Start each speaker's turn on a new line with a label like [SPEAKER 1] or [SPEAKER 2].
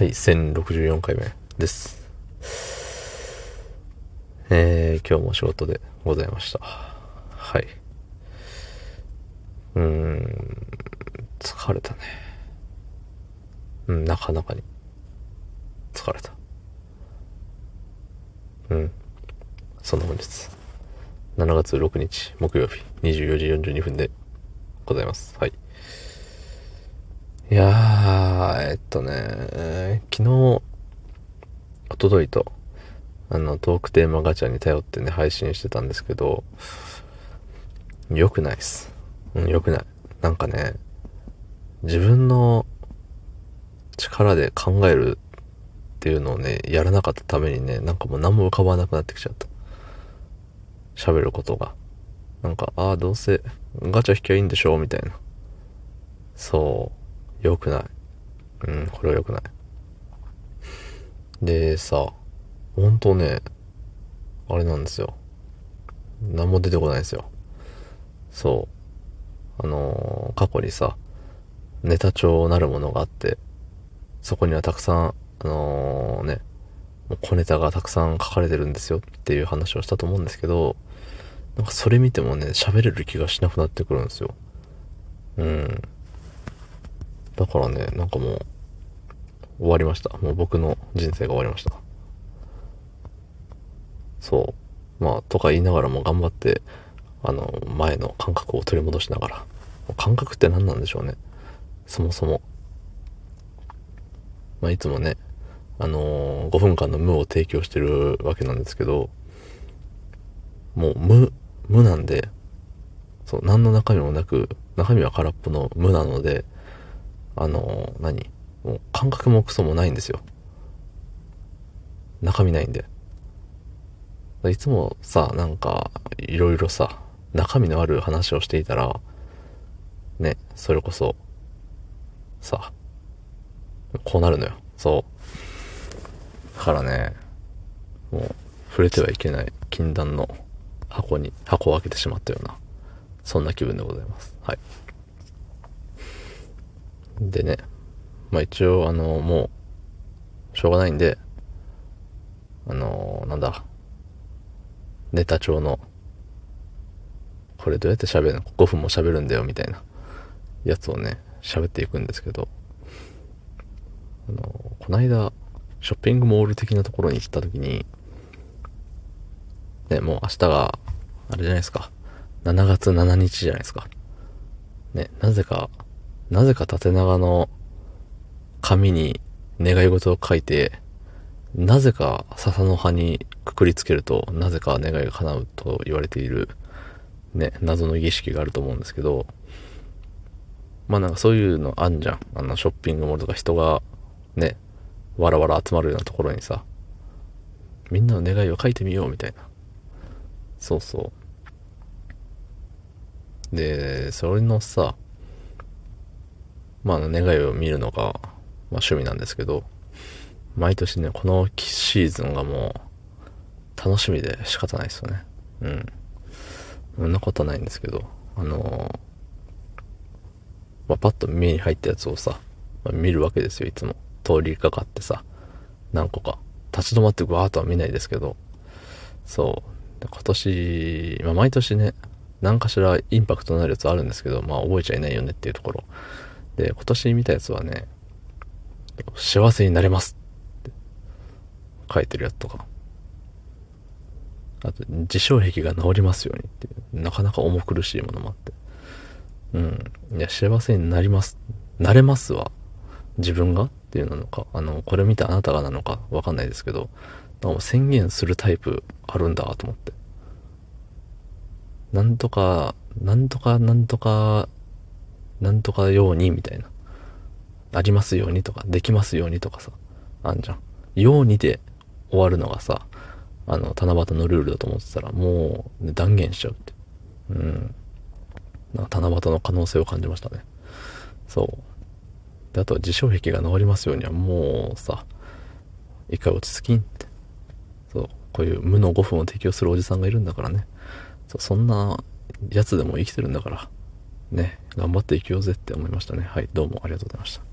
[SPEAKER 1] はい、1064回目です。えー、今日も仕事でございました。はい。うーん、疲れたね。うん、なかなかに。疲れた。うん。そんな本日、7月6日木曜日24時42分でございます。はい。いやー、えっとね、昨日、おとといと、あの、トークテーマガチャに頼ってね、配信してたんですけど、良くないっす。うん、良くない。なんかね、自分の力で考えるっていうのをね、やらなかったためにね、なんかもう何も浮かばなくなってきちゃった。喋ることが。なんか、ああ、どうせガチャ引きゃいいんでしょみたいな。そう。良くない。うん、これは良くない。で、さ、ほんとね、あれなんですよ。何も出てこないんですよ。そう。あのー過去にさ、ネタ帳なるものがあって、そこにはたくさん、あのーね、小ネタがたくさん書かれてるんですよっていう話をしたと思うんですけど、なんかそれ見てもね、喋れる気がしなくなってくるんですよ。うん。だからね、なんかもう、終わりました。もう僕の人生が終わりました。そう。まあ、とか言いながらも頑張って、あの、前の感覚を取り戻しながら。感覚って何なんでしょうね。そもそも。まあ、いつもね、あのー5分間の無を提供してるわけなんですけど、もう無、無なんで、そう、何の中身もなく、中身は空っぽの無なので、あの何？もう感覚もクソもないんですよ。中身ないんで。いつもさ、なんか、いろいろさ、中身のある話をしていたら、ね、それこそ、さ、こうなるのよ。そう。だからね、もう、触れてはいけない禁断の箱に、箱を開けてしまったような、そんな気分でございます。はい。でね、まあ一応、あの、もう、しょうがないんで、あの、なんだ、ネタ帳の、これどうやって喋るの ?5 分も喋るんだよ、みたいな、やつをね、喋っていくんですけど、あの、こないだ、ショッピングモール的なところに行った時に、ね、もう明日が、あれじゃないですか、7月7日じゃないですか。ね、なぜか、なぜか縦長の紙に願い事を書いて、なぜか笹の葉にくくりつけると、なぜか願いが叶うと言われている、ね、謎の儀式があると思うんですけど、まあなんかそういうのあんじゃん。あのショッピングモールとか人がね、わらわら集まるようなところにさ、みんなの願いを書いてみようみたいな。そうそう。で、それのさ、まあ願いを見るのが、まあ趣味なんですけど、毎年ね、このシーズンがもう、楽しみで仕方ないですよね。うん。そんなことないんですけど、あのーまあ、パッと目に入ったやつをさ、まあ見るわけですよ、いつも。通りかかってさ、何個か。立ち止まってわーっとは見ないですけど、そう。今年、まあ、毎年ね、何かしらインパクトのあるやつあるんですけど、まあ、覚えちゃいないよねっていうところ。で、今年見たやつはね、幸せになれますって書いてるやつとか。あと、自傷癖が治りますようにっていう、なかなか重苦しいものもあって。うん。いや、幸せになります。なれますは、自分がっていうのか、あの、これ見たあなたがなのかわかんないですけど、なんか宣言するタイプあるんだと思って。なんとか、なんとか、なんとか、なんとかようにみたいな。ありますようにとか、できますようにとかさ、あんじゃん。ようにで終わるのがさ、あの、七夕のルールだと思ってたら、もう、ね断言しちゃうって。うん。なんか七夕の可能性を感じましたね。そう。で、あとは自傷癖が治りますようには、もうさ、一回落ち着きんって。そう。こういう無の5分を提供するおじさんがいるんだからね。そそんなやつでも生きてるんだから、ね、頑張っていきようぜって思いましたね。はい、どうもありがとうございました。